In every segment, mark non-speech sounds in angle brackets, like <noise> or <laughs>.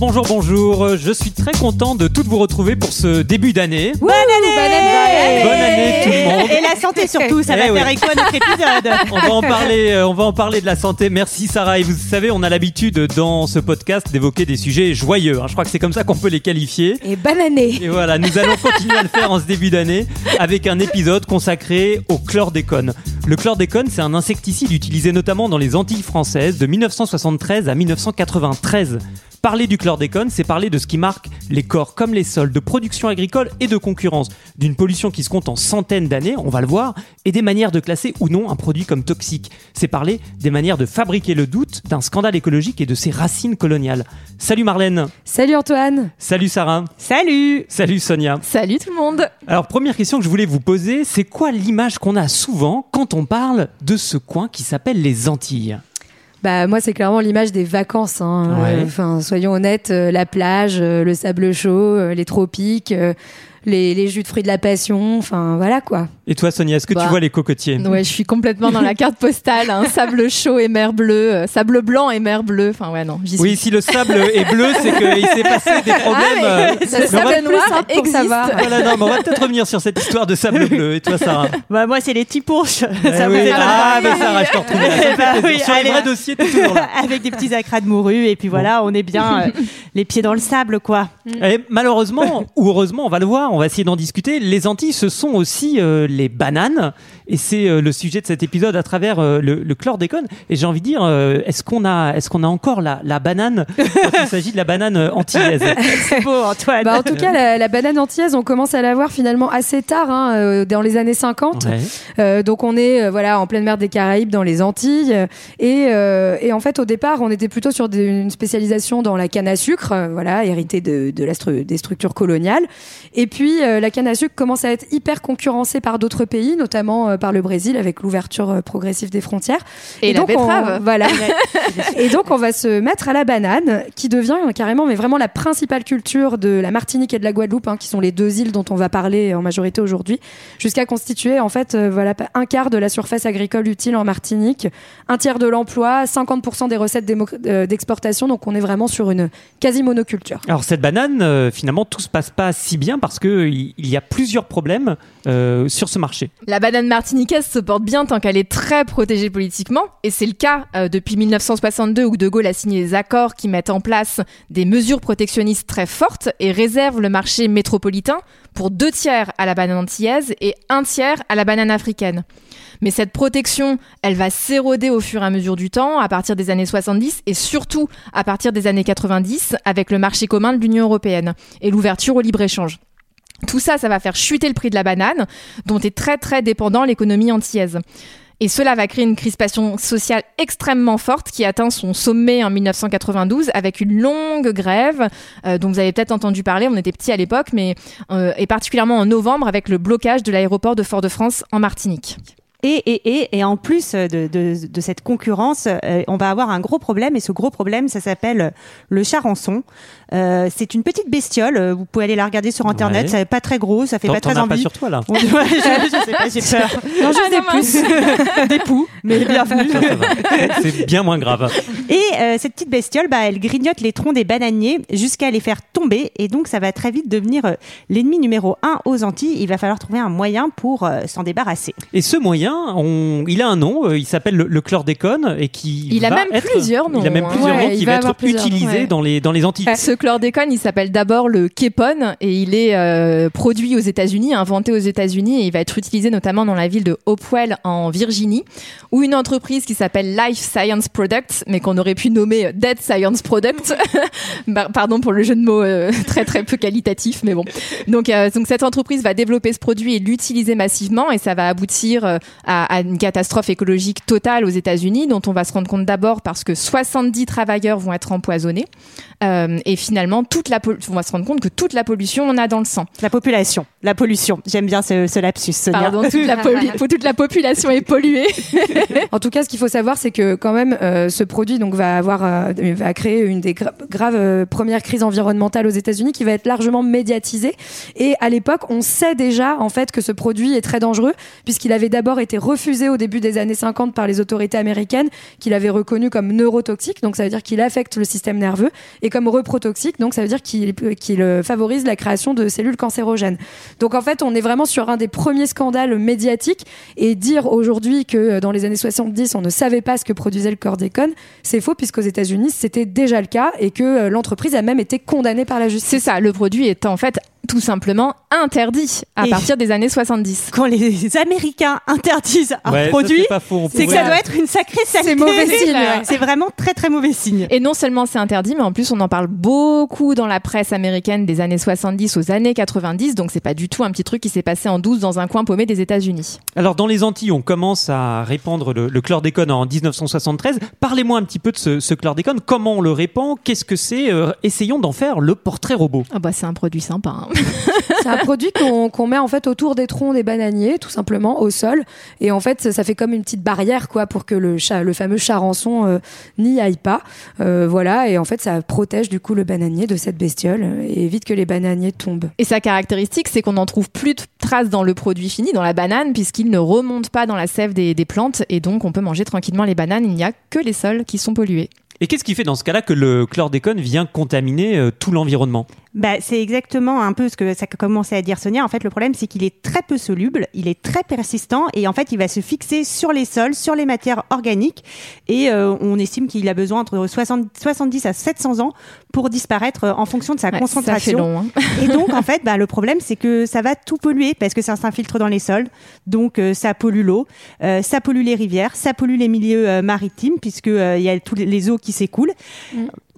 Bonjour, bonjour. Je suis très content de toutes vous retrouver pour ce début d'année. Bonne année Bonne année tout le monde. Et la santé surtout, ça Eh va faire écho à notre épisode. On va en parler, euh, on va en parler de la santé. Merci Sarah. Et vous savez, on a l'habitude dans ce podcast d'évoquer des sujets joyeux. hein. Je crois que c'est comme ça qu'on peut les qualifier. Et bonne année Et voilà, nous allons continuer à le faire en ce début d'année avec un épisode consacré au chlordécone. Le chlordécone, c'est un insecticide utilisé notamment dans les Antilles françaises de 1973 à 1993. Parler du chlordécone, c'est parler de ce qui marque les corps comme les sols, de production agricole et de concurrence, d'une pollution qui se compte en centaines d'années, on va le voir, et des manières de classer ou non un produit comme toxique. C'est parler des manières de fabriquer le doute d'un scandale écologique et de ses racines coloniales. Salut Marlène, Salut Antoine salut Sarah, Salut salut Sonia. Salut tout le monde Alors, première question que je voulais vous poser, c'est quoi l'image qu'on a souvent quand on parle de ce coin qui s'appelle les Antilles? Bah moi c'est clairement l'image des vacances. hein. Ouais. Enfin soyons honnêtes, euh, la plage, euh, le sable chaud, euh, les tropiques, les, les jus de fruits de la passion. Enfin voilà quoi. Et toi, Sonia, est-ce que tu Bah. vois les cocotiers? Ouais, je suis complètement dans la carte postale. hein. <laughs> Sable chaud et mer bleue, euh, sable blanc et mer bleue. Enfin ouais non, suis. Oui, si le sable est bleu, c'est qu'il s'est passé des problèmes. euh, Le mais on va- sable noir existe. savoir. Voilà, non, mais on va peut-être revenir sur cette histoire de sable bleu. Et toi, Sarah? Bah moi c'est les petits pourches. Eh Ça oui. Ah, mais Sarah, je te retrouve. <laughs> Bah oui, sur les allez, vrais hein. dossiers, t'es toujours là. <laughs> Avec des petits acras de morue et puis voilà, on est bien euh, les pieds dans le sable quoi. Et malheureusement, ou heureusement, on va le voir, on va essayer d'en discuter. Les Antilles, ce sont aussi euh, les bananes. Et c'est euh, le sujet de cet épisode à travers euh, le, le chlordécone. Et j'ai envie de dire, euh, est-ce qu'on a, est-ce qu'on a encore la, la banane quand il <laughs> s'agit de la banane antillaise? C'est beau Antoine. Bah, en tout cas la, la banane antillaise on commence à la voir finalement assez tard, hein, dans les années 50. Ouais. Euh, donc on est euh, voilà en pleine mer des Caraïbes dans les Antilles et, euh, et en fait au départ on était plutôt sur des- une spécialisation dans la canne à sucre voilà héritée de, de la stru- des structures coloniales et puis euh, la canne à sucre commence à être hyper concurrencée par d'autres pays notamment euh, par le Brésil avec l'ouverture euh, progressive des frontières Et, la donc, on- betterave. voilà et donc on va se mettre à la banane qui devient carrément mais vraiment la principale culture de la Martinique et de la Guadeloupe hein, qui sont les deux îles dont on va parler en majorité aujourd'hui jusqu'à constituer en fait euh, voilà un quart de la surface agricole utile en Martinique, un tiers de l'emploi, 50% des recettes euh, d'exportation. Donc on est vraiment sur une quasi monoculture. Alors cette banane, euh, finalement, tout se passe pas si bien parce que il y a plusieurs problèmes euh, sur ce marché. La banane martiniquaise se porte bien tant qu'elle est très protégée politiquement, et c'est le cas euh, depuis 1962 où De Gaulle a signé des accords qui mettent en place des mesures protectionnistes très fortes et réservent le marché métropolitain pour deux tiers à la banane antillaise et un tiers à la banane africaine. Mais cette protection, elle va s'éroder au fur et à mesure du temps, à partir des années 70 et surtout à partir des années 90 avec le marché commun de l'Union européenne et l'ouverture au libre-échange. Tout ça, ça va faire chuter le prix de la banane, dont est très très dépendant l'économie antillaise. Et cela va créer une crispation sociale extrêmement forte qui atteint son sommet en 1992 avec une longue grève euh, dont vous avez peut-être entendu parler, on était petits à l'époque, mais euh, et particulièrement en novembre avec le blocage de l'aéroport de Fort-de-France en Martinique. Et, et, et, et en plus de, de, de cette concurrence, euh, on va avoir un gros problème. Et ce gros problème, ça s'appelle le charançon. Euh, c'est une petite bestiole. euh, Vous pouvez aller la regarder sur Internet. Ouais. Ça n'est pas très gros. Ça fait T'en pas t'en très as pas envie. sur toi là. Ouais, je, je sais pas, j'ai <laughs> peur. Non, juste des plus. <laughs> Des poux, mais bienvenue. Ça, ça va. C'est bien moins grave. Et euh, cette petite bestiole, bah, elle grignote les troncs des bananiers jusqu'à les faire tomber. Et donc, ça va très vite devenir euh, l'ennemi numéro un aux Antilles. Il va falloir trouver un moyen pour euh, s'en débarrasser. Et ce moyen, on- il a un nom, euh, il s'appelle le, le chlordécone et qui Il a va même être- plusieurs noms, Il a même hein. plusieurs Ouais, noms qui va être utilisé ouais. dans les dans les Antilles. Ce chlordécone, il s'appelle d'abord le képone et il est euh, produit aux États-Unis, inventé aux États-Unis et il va être utilisé notamment dans la ville de Hopewell en Virginie, où une entreprise qui s'appelle Life Science Products, mais qu'on aurait pu nommer Dead Science Products, <laughs> pardon pour le jeu de mots euh, <laughs> très très peu qualitatif, mais bon. Donc, euh, donc cette entreprise va développer ce produit et l'utiliser massivement et ça va aboutir euh, à, à une catastrophe écologique totale aux États-Unis, dont on va se rendre compte d'abord parce que 70 travailleurs vont être empoisonnés. Euh, et finalement, toute la on va se rendre compte que toute la pollution, on a dans le sang. La population, la pollution. J'aime bien ce, ce lapsus, Sonia. Pardon, toute la, <laughs> toute la population est polluée. <laughs> En tout cas, ce qu'il faut savoir, c'est que quand même, euh, ce produit donc va avoir, euh, va créer une des gra- graves euh, premières crises environnementales aux États-Unis, qui va être largement médiatisée. Et à l'époque, on sait déjà en fait que ce produit est très dangereux, puisqu'il avait d'abord été refusé au début des années 50 par les autorités américaines, qu'il avait reconnu comme neurotoxique, donc ça veut dire qu'il affecte le système nerveux, et comme reprotoxique, donc ça veut dire qu'il qu'il, euh, favorise la création de cellules cancérogènes. Donc en fait, on est vraiment sur un des premiers scandales médiatiques et dire aujourd'hui que euh, dans les années 70, on ne savait pas ce que produisait le chlordécone, c'est faux puisqu'aux États-Unis, c'était déjà le cas et que euh, l'entreprise a même été condamnée par la justice. C'est ça, le produit est en fait tout simplement interdit à Et- partir des années 70. Quand les Américains interdisent un Ouais, produit, c'est c'est que ça doit être une sacrée saleté. mauvais signe, ouais. C'est vraiment très très mauvais signe. Et non seulement c'est interdit, mais en plus on en parle beaucoup dans la presse américaine des années 70 aux années 90, donc c'est pas du tout un petit truc qui s'est passé en douce dans un coin paumé des États-Unis. Alors dans les Antilles, on commence à répandre le, le chlordécone en 1973. Parlez-moi un petit peu de ce, ce chlordécone. Comment on le répand? Qu'est-ce que c'est? Euh, Essayons d'en faire le portrait robot. Ah bah c'est un produit sympa. hein. C'est un produit qu'on qu'on met en fait autour des troncs des bananiers, tout simplement au sol, et en fait ça, fait comme une petite barrière quoi pour que le chat, le fameux charançon euh, n'y aille pas. Euh, voilà, et en fait ça protège du coup le bananier de cette bestiole et évite que les bananiers tombent. Et sa caractéristique, c'est qu'on n'en trouve plus de traces dans le produit fini, dans la banane, puisqu'il ne remonte pas dans la sève des, des plantes, et donc on peut manger tranquillement les bananes. Il n'y a que les sols qui sont pollués. Et qu'est-ce qui fait dans ce cas-là que le chlordécone vient contaminer euh, tout l'environnement? Bah, c'est exactement un peu ce que ça a commencé à dire Sonia. En fait, le problème, c'est qu'il est très peu soluble, il est très persistant et en fait, il va se fixer sur les sols, sur les matières organiques. Et euh, on estime qu'il a besoin entre 60 70 à 700 ans pour disparaître euh, en fonction de sa Ouais, ça fait concentration. long. hein. Et donc, en fait, bah, le problème, c'est que ça va tout polluer parce que ça s'infiltre dans les sols. Donc, euh, ça pollue l'eau, euh, ça pollue les rivières, ça pollue les milieux euh, maritimes puisque euh, il y a tous les, les eaux qui s'écoulent.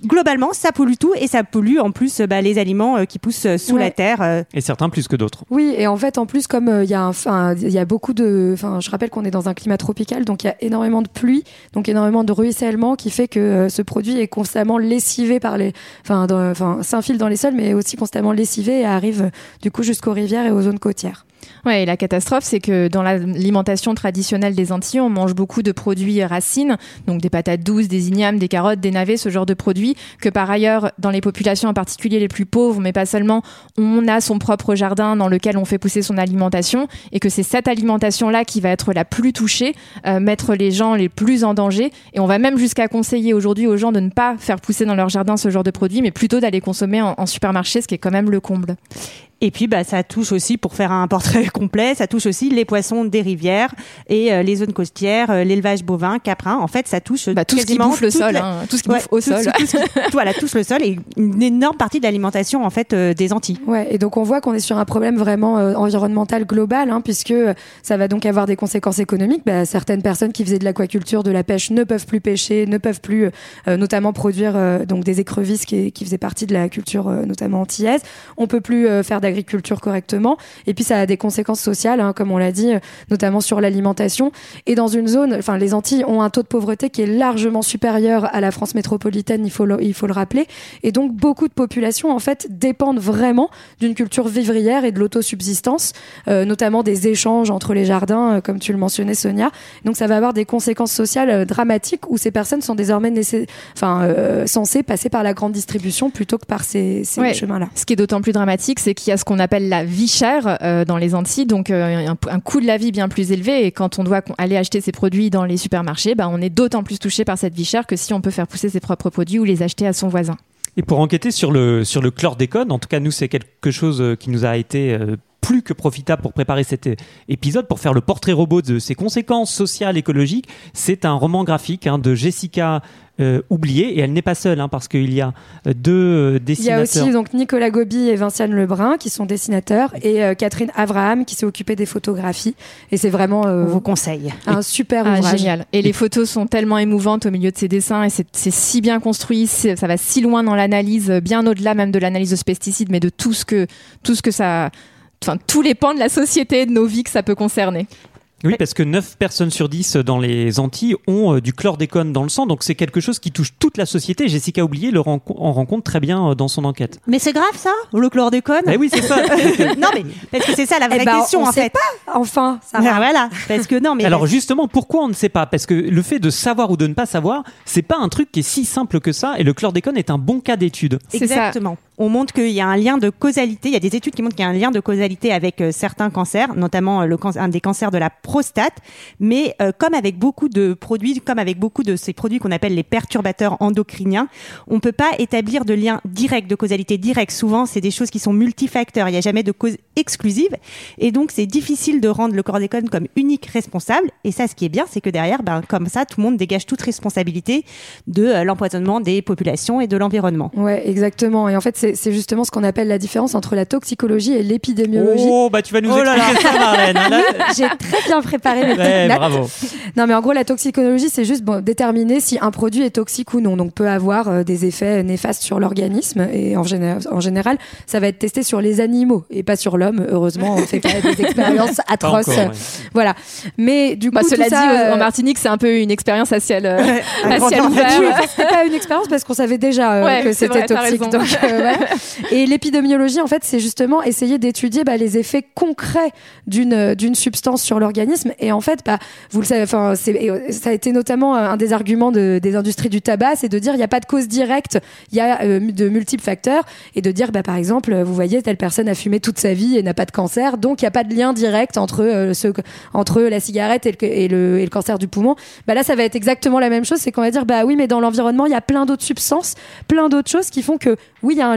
Globalement, ça pollue tout et ça pollue en plus bah, les aliments euh, qui poussent euh, sous Ouais. la terre. euh. Et certains plus que d'autres. Oui, et en fait, en plus, comme euh, il y a, un- enfin, il y a beaucoup de, enfin, je rappelle qu'on est dans un climat tropical, donc il y a énormément de pluie, donc énormément de ruissellement, qui fait que euh, ce produit est constamment lessivé par les, enfin, dans- enfin, s'infile dans les sols, mais aussi constamment lessivé et arrive euh, du coup jusqu'aux rivières et aux zones côtières. Ouais, et la catastrophe, c'est que dans l'alimentation traditionnelle des Antilles, on mange beaucoup de produits racines, donc des patates douces, des ignames, des carottes, des navets, ce genre de produits, que par ailleurs, dans les populations en particulier les plus pauvres, mais pas seulement, on a son propre jardin dans lequel on fait pousser son alimentation, et que c'est cette alimentation-là qui va être la plus touchée, euh, mettre les gens les plus en danger, et on va même jusqu'à conseiller aujourd'hui aux gens de ne pas faire pousser dans leur jardin ce genre de produits, mais plutôt d'aller consommer en, en supermarché, ce qui est quand même le comble. Et puis, bah, ça touche aussi, pour faire un portrait <laughs> complet, ça touche aussi les poissons des rivières et euh, les zones côtières, euh, l'élevage bovin, caprin. En fait, ça touche Bah, tout ce qui bouffe le sol, la- hein, tout ce qui Ouais, bouffe au tout sol. tout <laughs> qui- voilà, touche le sol et une énorme partie de l'alimentation en fait euh, des Antilles. Ouais, et donc on voit qu'on est sur un problème vraiment euh, environnemental global, hein, puisque euh, ça va donc avoir des conséquences économiques. Bah, certaines personnes qui faisaient de l'aquaculture, de la pêche, ne peuvent plus pêcher, ne peuvent plus, euh, notamment produire euh, donc des écrevisses qui, qui faisaient partie de la culture euh, notamment antillaise. On peut plus euh, faire d'agriculture correctement. Et puis ça a des conséquences sociales, hein, comme on l'a dit, euh, notamment sur l'alimentation. Et dans une zone, enfin les Antilles ont un taux de pauvreté qui est largement supérieur à la France métropolitaine, il faut le, il faut le rappeler. Et donc beaucoup de populations en fait dépendent vraiment d'une culture vivrière et de l'autosubsistance, euh, notamment des échanges entre les jardins, euh, comme tu le mentionnais Sonia. Donc ça va avoir des conséquences sociales euh, dramatiques où ces personnes sont désormais enfin, censées passer par la grande distribution plutôt que par ces, ces Ouais. chemins-là. Ce qui est d'autant plus dramatique, c'est qu'il y a ce qu'on appelle la vie chère euh, dans les Antilles, donc euh, un, coût de la vie bien plus élevé. Et quand on doit aller acheter ses produits dans les supermarchés, bah, on est d'autant plus touché par cette vie chère que si on peut faire pousser ses propres produits ou les acheter à son voisin. Et pour enquêter sur le, sur le chlordécone, en tout cas, nous, c'est quelque chose euh, qui nous a été plus que profitable pour préparer cet épisode, pour faire le portrait robot de ses conséquences sociales, écologiques. C'est un roman graphique hein, de Jessica euh, Oublié, et elle n'est pas seule, hein, parce qu'il y a euh, deux euh, Il y a dessinateurs. aussi donc Nicolas Gobi et Vinciane Lebrun qui sont dessinateurs et euh, Catherine Avraham qui s'est occupée des photographies. Et c'est vraiment euh, On vous conseille. un super Ah, ouvrage. génial. Et les photos sont tellement émouvantes au milieu de ces dessins et c'est si bien construit, ça va si loin dans l'analyse, bien au-delà même de l'analyse de ce pesticide, mais de tout ce que, tout ce que ça, enfin, tous les pans de la société, de nos vies que ça peut concerner. Oui, parce que 9 personnes sur 10 dans les Antilles ont euh, du chlordécone dans le sang, donc c'est quelque chose qui touche toute la société. Jessica Oublié le en compte très bien euh, dans son enquête. Mais c'est grave ça, le chlordécone? Eh oui, c'est ça. <laughs> Non mais parce que c'est ça la vraie Eh ben, question on en sait fait. pas, enfin, ça Ah, voilà, <laughs> parce que non mais Alors justement, pourquoi on ne sait pas? Parce que le fait de savoir ou de ne pas savoir, c'est pas un truc qui est si simple que ça, et le chlordécone est un bon cas d'étude. Ça. On montre qu'il y a un lien de causalité. Il y a des études qui montrent qu'il y a un lien de causalité avec euh, certains cancers, notamment euh, un des cancers de la prostate. Mais euh, comme avec beaucoup de produits, comme avec beaucoup de ces produits qu'on appelle les perturbateurs endocriniens, on peut pas établir de lien direct, de causalité directe. Souvent, c'est des choses qui sont multifacteurs. Il n'y a jamais de cause exclusive. Et donc, c'est difficile de rendre le chlordécone comme unique responsable. Et ça, ce qui est bien, c'est que derrière, ben, comme ça, tout le monde dégage toute responsabilité de l'empoisonnement des populations et de l'environnement. Ouais, exactement. Et en fait, c'est justement ce qu'on appelle la différence entre la toxicologie et l'épidémiologie. Oh, bah tu vas nous Oh là là. expliquer ça, Marlène. hein, là. J'ai très bien préparé mes Ouais, bravo. Non, mais en gros, la toxicologie, c'est juste bon, déterminer si un produit est toxique ou non. Donc, peut avoir euh, des effets néfastes sur l'organisme. Et en, géné- en général, ça va être testé sur les animaux et pas sur l'homme. Heureusement, on ne fait <laughs> pas des expériences atroces. encore, ouais. Voilà. Mais du coup, Bah, tout cela ça, dit, euh, en Martinique, c'est un peu une expérience à ciel, euh, à ciel ouvert. C'était pas une expérience parce qu'on savait déjà euh, Ouais, que c'était toxique. Donc, euh, voilà. <laughs> Et l'épidémiologie, en fait, c'est justement essayer d'étudier bah, les effets concrets d'une d'une substance sur l'organisme. Et en fait, bah, vous le savez, enfin, euh, ça a été notamment un des arguments de- des industries du tabac, c'est de dire il n'y a pas de cause directe, il y a euh, de multiples facteurs, et de dire, bah, par exemple, vous voyez, telle personne a fumé toute sa vie et n'a pas de cancer, donc il n'y a pas de lien direct entre euh, ce, entre la cigarette et le, et le, et le cancer du poumon. Bah là, ça va être exactement la même chose, c'est qu'on va dire, bah oui, mais dans l'environnement, il y a plein d'autres substances, plein d'autres choses qui font que, oui, il y a un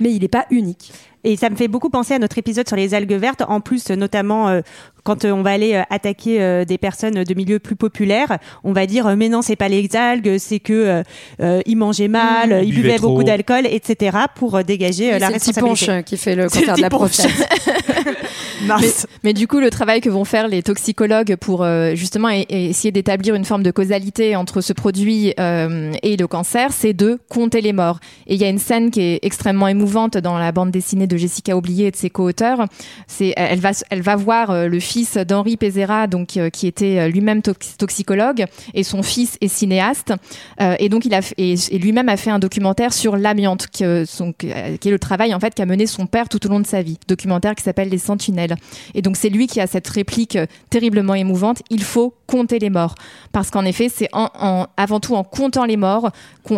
mais il n'est pas unique. Et ça me fait beaucoup penser à notre épisode sur les algues vertes. En plus, notamment euh, quand euh, on va aller euh, attaquer euh, des personnes de milieux plus populaires, on va dire euh, mais non, c'est pas les algues, c'est que euh, euh, ils mangeaient mal, Mmh. ils Ils buvaient buvaient beaucoup d'alcool, etc. pour euh, dégager euh, la c'est le petit responsabilité. ponche qui fait le <laughs> C'est le cancer de la prostate. <laughs> Mais du coup, le travail que vont faire les toxicologues pour euh, justement essayer d'établir une forme de causalité entre ce produit euh, et le cancer, c'est de compter les morts. Et il y a une scène qui est extrêmement émouvante dans la bande dessinée de Jessica Oublié et de ses co-auteurs. C'est, elle va, elle va voir euh, le fils d'Henri Pézera, donc euh, qui était euh, lui-même tox- toxicologue, et son fils est cinéaste. Euh, et donc il a et, lui-même a fait un documentaire sur l'amiante, qui, est le travail en fait qu'a mené son père tout au long de sa vie. Documentaire qui s'appelle Les Sentinelles. Et donc c'est lui qui a cette réplique terriblement émouvante. Il faut compter les morts, parce qu'en effet c'est avant tout en comptant les morts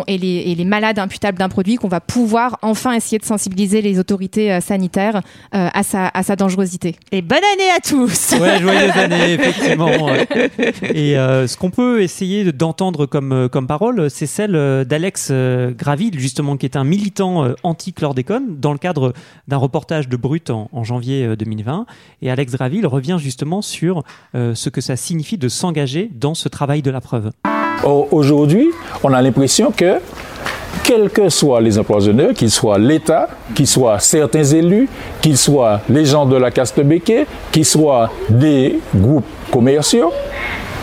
et, les, malades imputables d'un produit qu'on va pouvoir enfin essayer de sensibiliser les autorités sanitaires à sa à sa dangerosité. Et bonne année à tous. Ouais, joyeuses années, effectivement. Et euh, ce qu'on peut essayer d'entendre comme, euh, comme parole, c'est celle euh, d'Alex Graville, justement, qui est un militant anti-chlordécone, dans le cadre d'un reportage de Brut en, en janvier euh, 2020. Et Alex Graville revient justement sur euh, ce que ça signifie de s'engager dans ce travail de la preuve. Or, aujourd'hui, on a l'impression que, quels que soient les empoisonneurs, qu'ils soient l'État, qu'ils soient certains élus, qu'ils soient les gens de la caste béquet, qu'ils soient des groupes commerciaux,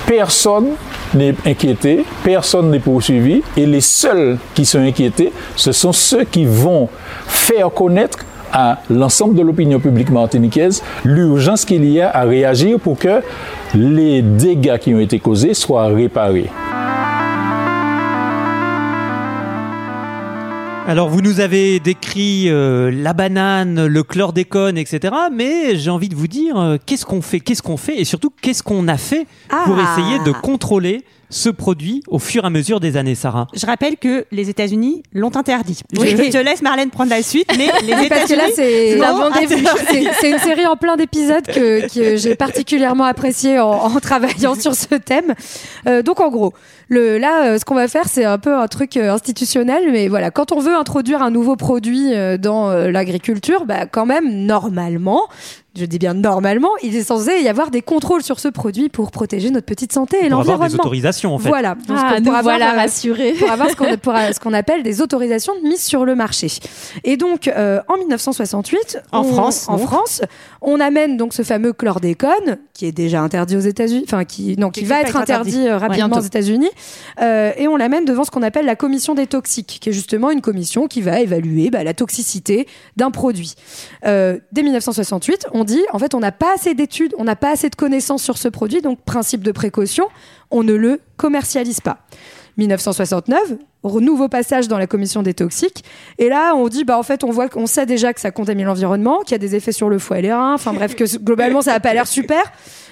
personne n'est inquiété, personne n'est poursuivi, et les seuls qui sont inquiétés, ce sont ceux qui vont faire connaître à l'ensemble de l'opinion publique martiniquaise l'urgence qu'il y a à réagir pour que les dégâts qui ont été causés soient réparés. Alors, vous nous avez décrit euh, la banane, le chlordécone, etc. Mais j'ai envie de vous dire, euh, qu'est-ce qu'on fait Qu'est-ce qu'on fait Et surtout, qu'est-ce qu'on a fait pour Ah. essayer de contrôler ce produit au fur et à mesure des années, Sarah Je rappelle que les États-Unis l'ont interdit. Oui. Je, je te laisse Marlène prendre la suite, mais <laughs> les Oui, parce que là, États-Unis c'est l'ont C'est- C'est une série en plein d'épisodes que, que j'ai particulièrement apprécié en, en travaillant sur ce thème. Euh, donc, en gros, le, là, euh, ce qu'on va faire, c'est un peu un truc euh, institutionnel, mais voilà, quand on veut introduire un nouveau produit euh, dans euh, l'agriculture, bah, quand même, normalement, je dis bien normalement, il est censé y avoir des contrôles sur ce produit pour protéger notre petite santé et Pour avoir des l'environnement. autorisations, en fait. Voilà. Donc, Ah, pour nous avoir, voilà euh, rassurés. pour avoir ce qu'on <laughs> pour, euh, ce qu'on appelle des autorisations de mise sur le marché. Et donc, euh, en 1968, En on- France, en donc. France, on amène donc ce fameux chlordécone qui est déjà interdit aux États-Unis, enfin qui non, qui, Qui va être interdit, interdit. euh, rapidement aux États-Unis, Euh, et on l'amène devant ce qu'on appelle la commission des toxiques, qui est justement une commission qui va évaluer bah, la toxicité d'un produit. Euh, dès 1968, on dit en fait on n'a pas assez d'études, on n'a pas assez de connaissances sur ce produit, donc principe de précaution, on ne le commercialise pas. 1969, re- nouveau passage dans la commission des toxiques. Et là, on dit, bah, en fait, on voit qu'on sait déjà que ça contamine l'environnement, qu'il y a des effets sur le foie et les reins. Enfin, bref, que globalement, ça n'a pas l'air super.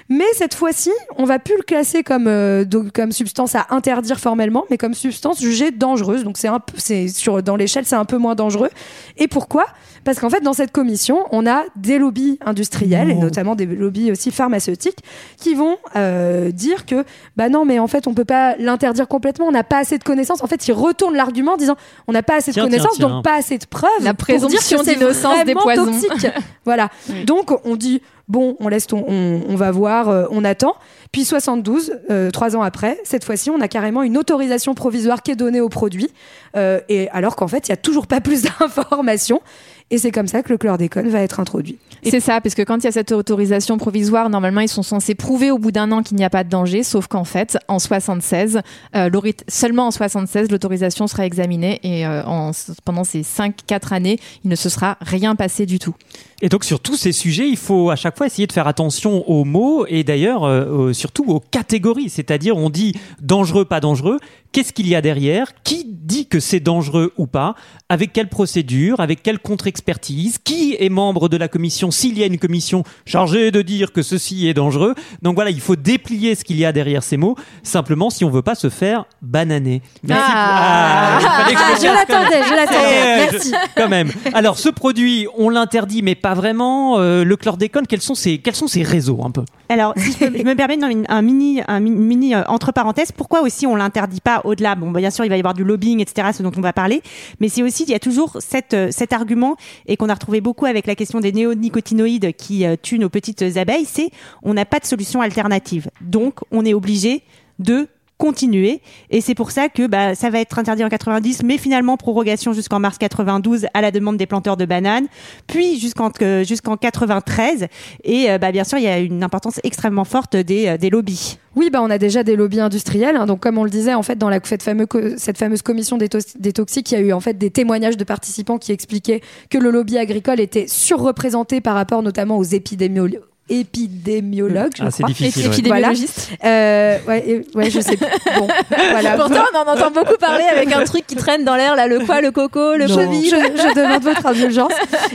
Mais cette fois-ci, on va plus le classer comme, euh, comme substance à interdire formellement, mais comme substance jugée dangereuse. Donc, c'est un c'est sur, dans l'échelle, c'est un peu moins dangereux. Et pourquoi? Parce qu'en fait, dans cette commission, on a des lobbies industriels, et notamment des lobbies aussi pharmaceutiques, qui vont euh, dire que, bah non, mais en fait, on peut pas l'interdire complètement, on n'a pas assez de connaissances. En fait, ils retournent l'argument en disant, on n'a pas assez de connaissances, tiens, tiens. donc pas assez de preuves. La pour dire que présomption d'innocence des poisons. toxique. <laughs> voilà. Donc, on dit, bon, on laisse ton, on, on va voir, euh, on attend. Puis 72, euh, trois ans après, cette fois-ci, on a carrément une autorisation provisoire qui est donnée au produit, euh, et alors qu'en fait, il y a toujours pas plus <laughs> d'informations. Et c'est comme ça que le chlordécone va être introduit. C'est ça, parce que quand il y a cette autorisation provisoire, normalement, ils sont censés prouver au bout d'un an qu'il n'y a pas de danger, sauf qu'en fait, en 76, euh, seulement en 76, l'autorisation sera examinée et euh, en- pendant ces 5-4 années, il ne se sera rien passé du tout. Et donc sur tous ces sujets, il faut à chaque fois essayer de faire attention aux mots et d'ailleurs euh, euh, surtout aux catégories. C'est-à-dire on dit dangereux, pas dangereux. Qu'est-ce qu'il y a derrière? Qui dit que c'est dangereux ou pas? Avec quelle procédure? Avec quelle contre-expertise? Qui est membre de la commission? S'il y a une commission chargée de dire que ceci est dangereux. Donc voilà, il faut déplier ce qu'il y a derrière ces mots. Simplement si on veut pas se faire bananer. Merci. Ah. Ah, je l'attendais, je l'attendais. Merci. quand même. Alors, ce produit, on l'interdit, mais pas vraiment. Euh, le chlordécone, quels sont ses, quels sont ses réseaux un peu? Alors, si je, peux- je <laughs> me permets dans une- un mini, un mi- mini euh, entre parenthèses, pourquoi aussi on l'interdit pas au-delà? Bon, bah, bien sûr, il va y avoir du lobbying, etc., ce dont on va parler, mais c'est aussi, il y a toujours cette, euh, cet argument, et qu'on a retrouvé beaucoup avec la question des néonicotinoïdes qui tuent nos petites abeilles, c'est on n'a pas de solution alternative. Donc, on est obligé de continuer et c'est pour ça que bah, ça va être interdit en 90 mais finalement prorogation jusqu'en mars 92 à la demande des planteurs de bananes puis jusqu'en euh, jusqu'en 93 et euh, bah, bien sûr il y a une importance extrêmement forte des, euh, lobbies Oui, bah on a déjà des lobbies industriels. hein. donc, comme on le disait, en fait, dans la, cette, fameuse commission des, toxiques, il y a eu en fait des témoignages de participants qui expliquaient que le lobby agricole était surreprésenté par rapport notamment aux épidémiologues. Épidémiologues, je Ah, c'est crois. difficile. ouais. Épidémiologiste. Euh, ouais, et- ouais, je sais. plus. Bon, voilà. Pourtant, on en entend beaucoup parler avec un truc qui traîne dans l'air, là, le quoi, le coco, le cheville. je- je demande votre indulgence.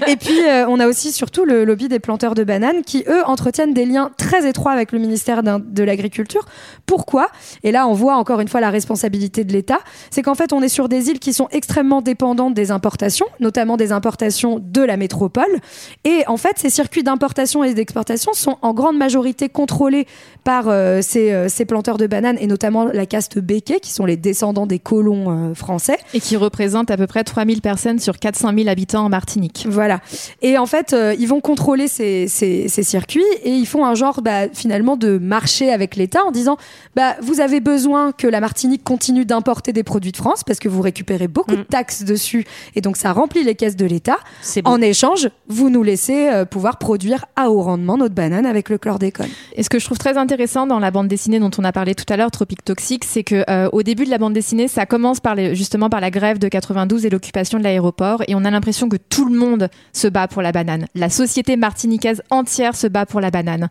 Et puis, euh, on a aussi surtout le lobby des planteurs de bananes qui, eux, entretiennent des liens très étroits avec le ministère de l'Agriculture. Pourquoi? Et là, on voit encore une fois la responsabilité de l'État. C'est qu'en fait, on est sur des îles qui sont extrêmement dépendantes des importations, notamment des importations de la métropole. Et en fait, ces circuits d'importation et d'exportation sont en grande majorité contrôlés par euh, ces, euh, ces planteurs de bananes et notamment la caste Béquet, qui sont les descendants des colons euh, français. Et qui représente à peu près 3000 personnes sur 400 000 habitants en Martinique. Voilà. Et en fait, ils vont contrôler ces, ces, ces circuits et ils font un genre bah, finalement de marché avec l'État en disant bah, vous avez besoin que la Martinique continue d'importer des produits de France parce que vous récupérez beaucoup de taxes dessus et donc ça remplit les caisses de l'État. En échange, vous nous laissez pouvoir produire à haut rendement notre banane avec le chlordécone. Et ce que je trouve très intéressant dans la bande dessinée dont on a parlé tout à l'heure, Tropique Toxique, c'est que euh, au début de la bande dessinée, ça commence par justement par la grève de 92 et l'occupation de l'aéroport, et on a l'impression que tout le monde se bat pour la banane. La société martiniquaise entière se bat pour la banane,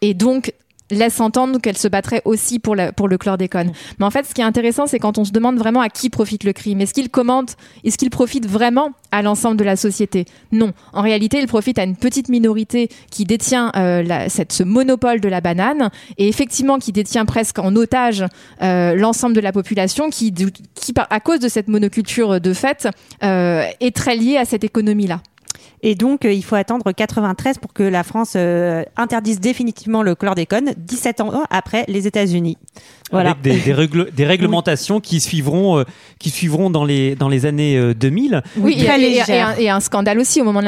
et donc laisse entendre qu'elle se battrait aussi pour, la- pour le chlordécone. Mais en fait, ce qui est intéressant, c'est quand on se demande vraiment à qui profite le crime. Est-ce qu'il commente Est-ce qu'il profite vraiment à l'ensemble de la société? Non. En réalité, il profite à une petite minorité qui détient euh, la- cette, ce monopole de la banane et effectivement qui détient presque en otage euh, l'ensemble de la population qui, à cause de cette monoculture de fait, euh, est très liée à cette économie-là. Et donc, euh, il faut attendre 93 pour que la France euh, interdise définitivement le chlordécone, 17 ans après les États-Unis. Voilà. Avec des, des, règle- des <laughs> réglementations qui suivront, euh, qui suivront dans les, dans les années euh, 2000. Oui, et, et- et légère. un, et un scandale aussi au moment de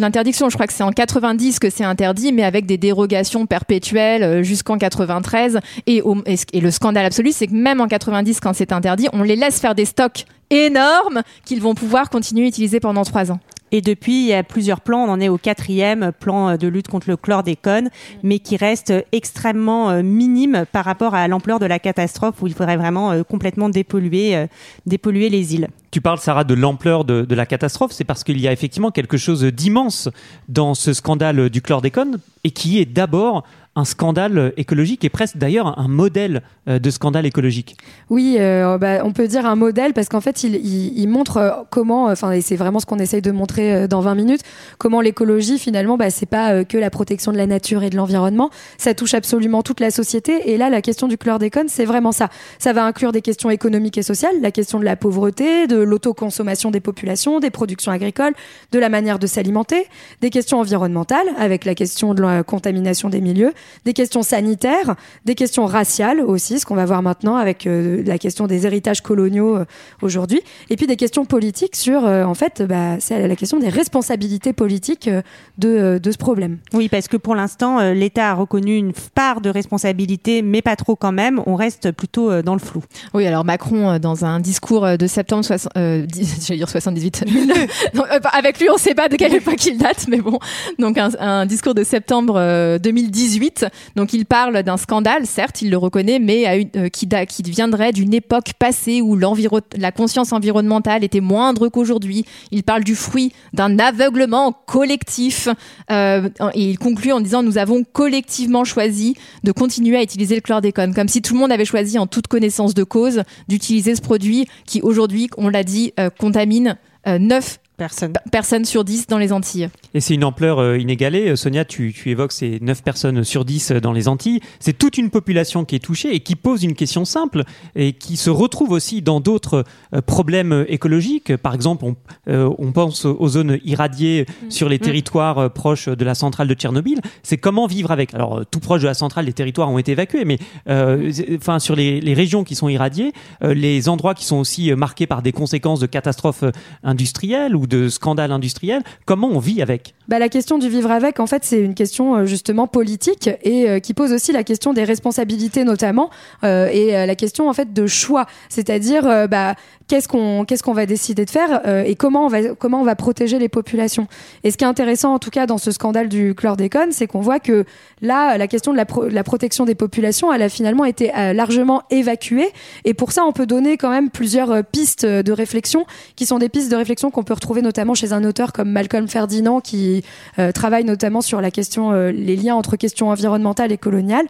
l'interdiction. Je crois que c'est en 90 que c'est interdit, mais avec des dérogations perpétuelles jusqu'en 93. Et, au- et ce- et le scandale absolu, c'est que même en 90, quand c'est interdit, on les laisse faire des stocks énormes qu'ils vont pouvoir continuer à utiliser pendant trois ans. Et depuis, il y a plusieurs plans. On en est au quatrième plan de lutte contre le chlordécone, mais qui reste extrêmement minime par rapport à l'ampleur de la catastrophe où il faudrait vraiment complètement dépolluer, dépolluer les îles. Tu parles, Sarah, de l'ampleur de, de, la catastrophe. C'est parce qu'il y a effectivement quelque chose d'immense dans ce scandale du chlordécone et qui est d'abord un scandale écologique et presque d'ailleurs un modèle euh, de scandale écologique. Oui, euh, bah, on peut dire un modèle parce qu'en fait, il, il, il, montre euh, comment, enfin, et c'est vraiment ce qu'on essaye de montrer euh, dans 20 minutes, comment l'écologie, finalement, bah, c'est pas que la protection de la nature et de l'environnement, ça touche absolument toute la société. Et là, la question du chlordécone, c'est vraiment ça. Ça va inclure des questions économiques et sociales, la question de la pauvreté, de l'autoconsommation des populations, des productions agricoles, de la manière de s'alimenter, des questions environnementales, avec la question de la contamination des milieux, des questions sanitaires, des questions raciales aussi, ce qu'on va voir maintenant avec euh, la question des héritages coloniaux euh, aujourd'hui, et puis des questions politiques sur, euh, en fait, bah, c'est la question des responsabilités politiques de, de ce problème. Oui, parce que pour l'instant, l'État a reconnu une part de responsabilité, mais pas trop quand même. On reste plutôt dans le flou. Oui, alors Macron, dans un discours de septembre 60, euh, <laughs> j'allais dire 78, <laughs> non, avec lui, on ne sait pas de quelle époque il date, mais bon, donc un, un discours de septembre 2018 donc il parle d'un scandale, certes, il le reconnaît, mais euh, qui, viendrait d'une époque passée où la conscience environnementale était moindre qu'aujourd'hui. Il parle du fruit d'un aveuglement collectif. Euh, et il conclut en disant nous avons collectivement choisi de continuer à utiliser le chlordécone, comme si tout le monde avait choisi en toute connaissance de cause d'utiliser ce produit qui aujourd'hui, on l'a dit, euh, contamine euh, 9 Personne. Personne sur 10 dans les Antilles. Et c'est une ampleur euh, inégalée. Sonia, tu, tu, évoques ces 9 personnes sur 10 dans les Antilles. C'est toute une population qui est touchée et qui pose une question simple et qui se retrouve aussi dans d'autres euh, problèmes écologiques. Par exemple, on, euh, on pense aux zones irradiées mmh. sur les territoires mmh. proches de la centrale de Tchernobyl. C'est comment vivre avec. Alors, tout proche de la centrale, les territoires ont été évacués, mais enfin, sur les, les, régions qui sont irradiées, les endroits qui sont aussi marqués par des conséquences de catastrophes industrielles ou de scandales industriels. Comment on vit avec? Bah, La question du vivre avec, en fait, c'est une question euh, justement politique et euh, qui pose aussi la question des responsabilités notamment euh, et la question en fait de choix, c'est-à-dire bah, qu'est-ce qu'on qu'est-ce qu'on va décider de faire et comment on va comment on va protéger les populations. Et ce qui est intéressant en tout cas dans ce scandale du chlordécone, c'est qu'on voit que là la question de la, la, protection des populations, elle a finalement été largement évacuée et pour ça on peut donner quand même plusieurs pistes de réflexion qui sont des pistes de réflexion qu'on peut retrouver notamment chez un auteur comme Malcolm Ferdinand qui euh, travaille notamment sur la question, euh, les liens entre questions environnementales et coloniales.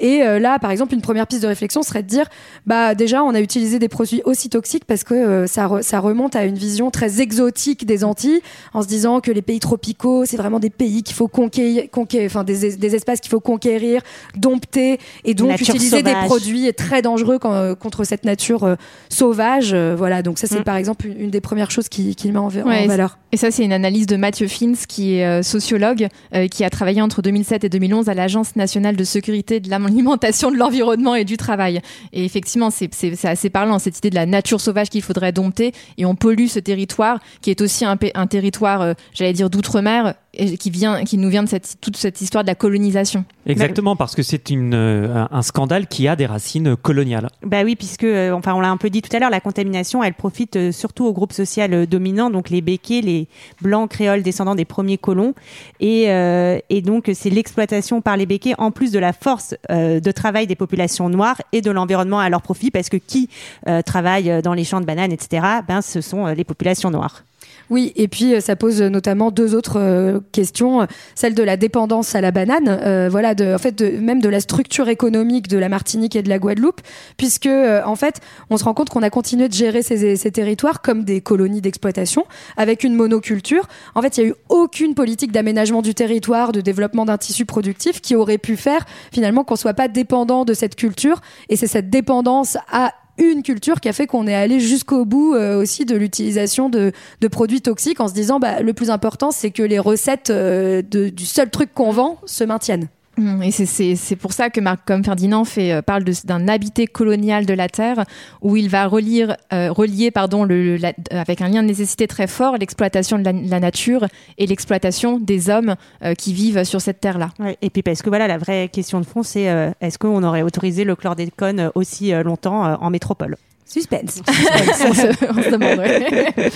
Et euh, là, par exemple, une première piste de réflexion serait de dire, bah déjà, on a utilisé des produits aussi toxiques parce que euh, ça, re, ça remonte à une vision très exotique des Antilles, en se disant que les pays tropicaux, c'est vraiment des pays qu'il faut conquérir, conquérir enfin des, des espaces qu'il faut conquérir, dompter, et donc nature utiliser sauvage. des produits très dangereux quand, contre cette nature euh, sauvage. voilà, donc ça c'est mmh. par exemple une, une, des premières choses qui, qui met en, ouais, en valeur. Et ça c'est une analyse de Mathieu Fins, qui est euh, sociologue, euh, qui a travaillé entre 2007 et 2011 à l'Agence nationale de sécurité de l'alimentation, de l'environnement et du travail. Et effectivement, c'est assez parlant, cette idée de la nature sauvage qu'il faudrait dompter, et on pollue ce territoire, qui est aussi un, territoire, euh, j'allais dire, d'outre-mer, qui vient, qui nous vient de cette, toute cette histoire de la colonisation. Exactement, parce que c'est une euh, un scandale qui a des racines coloniales. Bah oui, puisque euh, enfin on l'a un peu dit tout à l'heure, la contamination, elle profite euh, surtout au groupe social dominant, donc les béquets, les blancs créoles descendants des premiers colons, et euh, et donc c'est l'exploitation par les béquets en plus de la force euh, de travail des populations noires et de l'environnement à leur profit, parce que qui euh, travaille dans les champs de bananes, etc. Ben ce sont les populations noires. Oui, et puis euh, ça pose notamment deux autres euh, questions, celle de la dépendance à la banane, euh, voilà, de, en fait, de, même de la structure économique de la Martinique et de la Guadeloupe, puisque euh, en fait, on se rend compte qu'on a continué de gérer ces, ces territoires comme des colonies d'exploitation avec une monoculture. En fait, il n'y a eu aucune politique d'aménagement du territoire, de développement d'un tissu productif qui aurait pu faire finalement qu'on soit pas dépendant de cette culture, et c'est cette dépendance à une culture qui a fait qu'on est allé jusqu'au bout euh, aussi de l'utilisation de, produits toxiques en se disant bah, le plus important c'est que les recettes euh, du seul truc qu'on vend se maintiennent. Mmh, et c'est pour ça que Marc comme Ferdinand fait, euh, parle d'un habité colonial de la Terre, où il va relire, euh, relier pardon, le, la, avec un lien de nécessité très fort l'exploitation de la, la, nature et l'exploitation des hommes euh, qui vivent sur cette terre-là. Ouais, et puis parce que voilà, la vraie question de fond, c'est euh, est-ce qu'on aurait autorisé le chlordécone aussi longtemps en métropole? <laughs> Suspense. on, se, on se demande, ouais.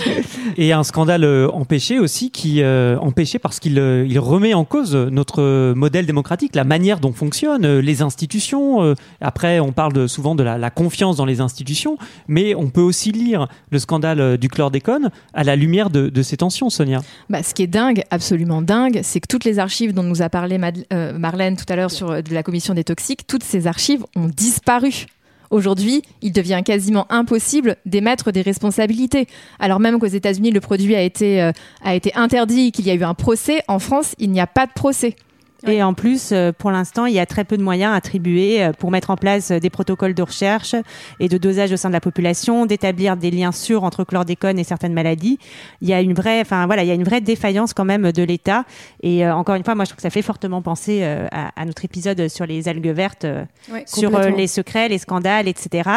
Et un scandale euh, empêché aussi, qui euh, empêché parce qu'il euh, il remet en cause notre modèle démocratique, la manière dont fonctionnent les institutions. Après, on parle de- souvent de la, la confiance dans les institutions, mais on peut aussi lire le scandale du chlordécone à la lumière de, de ces tensions, Sonia. Bah, ce qui est dingue, absolument dingue, c'est que toutes les archives dont nous a parlé Mad- euh, Marlène tout à l'heure sur de la commission des toxiques, toutes ces archives ont disparu. Aujourd'hui, il devient quasiment impossible d'émettre des responsabilités. Alors même qu'aux États-Unis, le produit a été, euh, a été interdit, qu'il y a eu un procès, en France, il n'y a pas de procès. Et en plus, euh, pour l'instant, il y a très peu de moyens attribués euh, pour mettre en place euh, des protocoles de recherche et de dosage au sein de la population, d'établir des liens sûrs entre chlordécone et certaines maladies. Il y a une vraie, enfin voilà, il y a une vraie défaillance quand même de l'État. Et euh, encore une fois, moi, je trouve que ça fait fortement penser euh, à, à notre épisode sur les algues vertes, euh, Ouais, sur les secrets, les scandales, etc.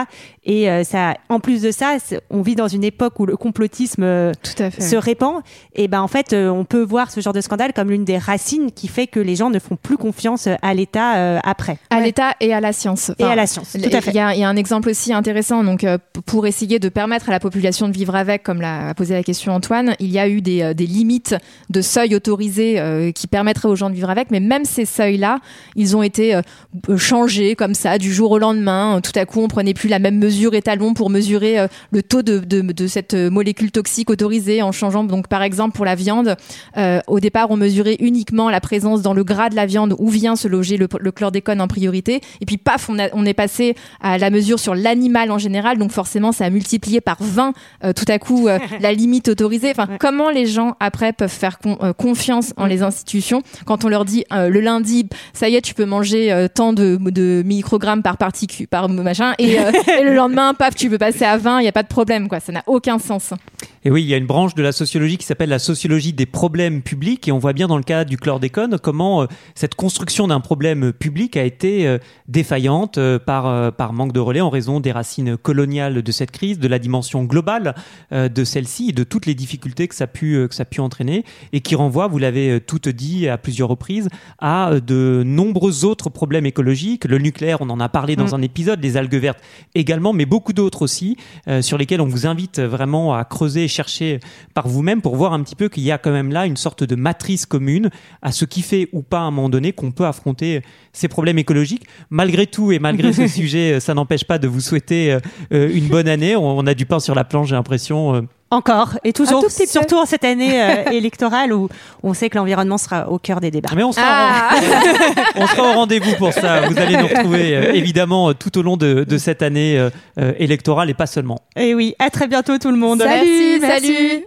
Et ça, en plus de ça, on vit dans une époque où le complotisme Tout à fait. se répand, et ben en fait, on peut voir ce genre de scandale comme l'une des racines qui fait que les gens ne font plus confiance à l'État euh, après. à Ouais. l'État et à la science. Et à la science, tout à fait. Il y, a, il y a un exemple aussi intéressant. Donc, euh, pour essayer de permettre à la population de vivre avec, comme l'a posé la question Antoine, il y a eu des, euh, des limites de seuils autorisés euh, qui permettraient aux gens de vivre avec. Mais même ces seuils-là, ils ont été euh, euh, changés comme ça du jour au lendemain. Tout à coup, on prenait plus la même mesure étalon pour mesurer euh, le taux de, de, de cette molécule toxique autorisée en changeant. Donc, par exemple, pour la viande, euh, au départ, on mesurait uniquement la présence dans le gras de la viande où vient se loger le, le chlordécone en priorité. Et puis, paf, on, a- on est passé à la mesure sur l'animal en général. Donc, forcément, ça a multiplié par 20 euh, tout à coup euh, <laughs> la limite autorisée. Enfin, comment les gens après peuvent faire con- euh, confiance en les institutions quand on leur dit euh, le lundi, ça y est, tu peux manger euh, tant de, de microgrammes par particule, par machin, et, euh, <laughs> et le lendemain, paf, tu peux passer à 20, il n'y a pas de problème, quoi. Ça n'a aucun sens. Et oui, il y a une branche de la sociologie qui s'appelle la sociologie des problèmes publics et on voit bien dans le cas du chlordécone comment euh, cette construction d'un problème public a été euh, défaillante euh, par, euh, par manque de relais en raison des racines coloniales de cette crise, de la dimension globale de celle-ci et de toutes les difficultés que ça a pu, que ça a pu entraîner et qui renvoie, vous l'avez toutes dit à plusieurs reprises, à de nombreux autres problèmes écologiques. Le nucléaire, on en a parlé dans Mm. un épisode, les algues vertes également, mais beaucoup d'autres aussi, euh, sur lesquels on vous invite vraiment à creuser et chercher par vous-même pour voir un petit peu qu'il y a quand même là une sorte de matrice commune à ce qui fait ou pas à un moment donné qu'on peut affronter euh, ces problèmes écologiques. Malgré tout et malgré ce <laughs> sujet, euh, ça n'empêche pas de vous souhaiter euh, une bonne année. On a du pain sur la planche, j'ai l'impression. Encore, et toujours, tout surtout en cette année électorale où, on sait que l'environnement sera au cœur des débats. Mais on sera, ah. <laughs> on sera au rendez-vous pour ça. Vous allez nous retrouver <laughs> évidemment tout au long de, cette année électorale et pas seulement. Et oui, à très bientôt tout le monde. Salut, salut.